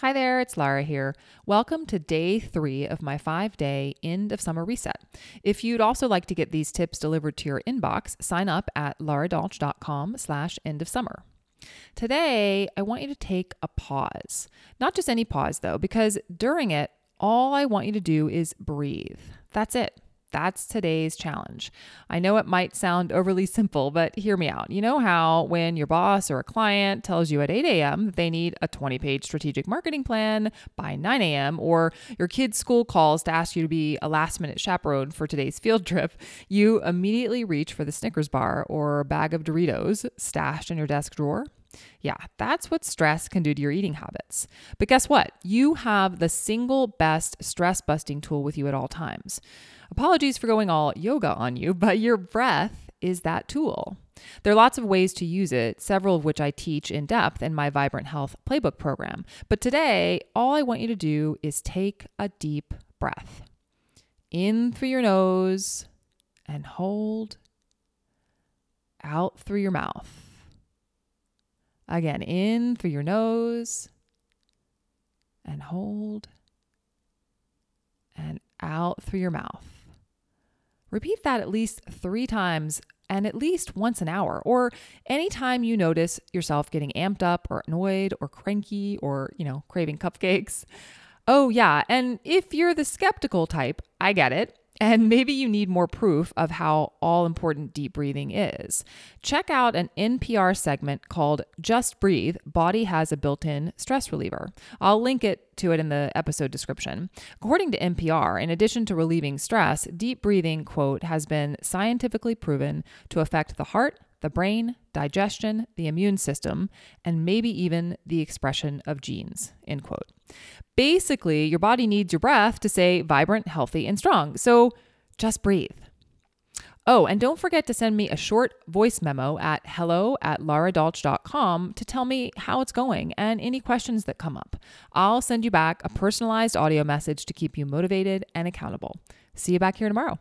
Hi there, it's Lara here. Welcome to day three of my five day end of summer reset. If you'd also like to get these tips delivered to your inbox, sign up at laradolch.com slash end of summer. Today, I want you to take a pause. Not just any pause, though, because during it, all I want you to do is breathe. That's it. That's today's challenge. I know it might sound overly simple, but hear me out. You know how when your boss or a client tells you at 8 a.m. that they need a 20 page strategic marketing plan by 9 a.m., or your kid's school calls to ask you to be a last minute chaperone for today's field trip, you immediately reach for the Snickers bar or bag of Doritos stashed in your desk drawer? Yeah, that's what stress can do to your eating habits. But guess what? You have the single best stress busting tool with you at all times. Apologies for going all yoga on you, but your breath is that tool. There are lots of ways to use it, several of which I teach in depth in my Vibrant Health Playbook program. But today, all I want you to do is take a deep breath in through your nose and hold out through your mouth. Again, in through your nose and hold and out through your mouth. Repeat that at least three times and at least once an hour, or anytime you notice yourself getting amped up or annoyed or cranky or, you know, craving cupcakes. Oh, yeah. And if you're the skeptical type, I get it. And maybe you need more proof of how all important deep breathing is. Check out an NPR segment called Just Breathe Body Has a Built in Stress Reliever. I'll link it to it in the episode description. According to NPR, in addition to relieving stress, deep breathing, quote, has been scientifically proven to affect the heart, the brain, digestion, the immune system, and maybe even the expression of genes, end quote. Basically, your body needs your breath to stay vibrant, healthy, and strong. So just breathe. Oh, and don't forget to send me a short voice memo at hello at laradolch.com to tell me how it's going and any questions that come up. I'll send you back a personalized audio message to keep you motivated and accountable. See you back here tomorrow.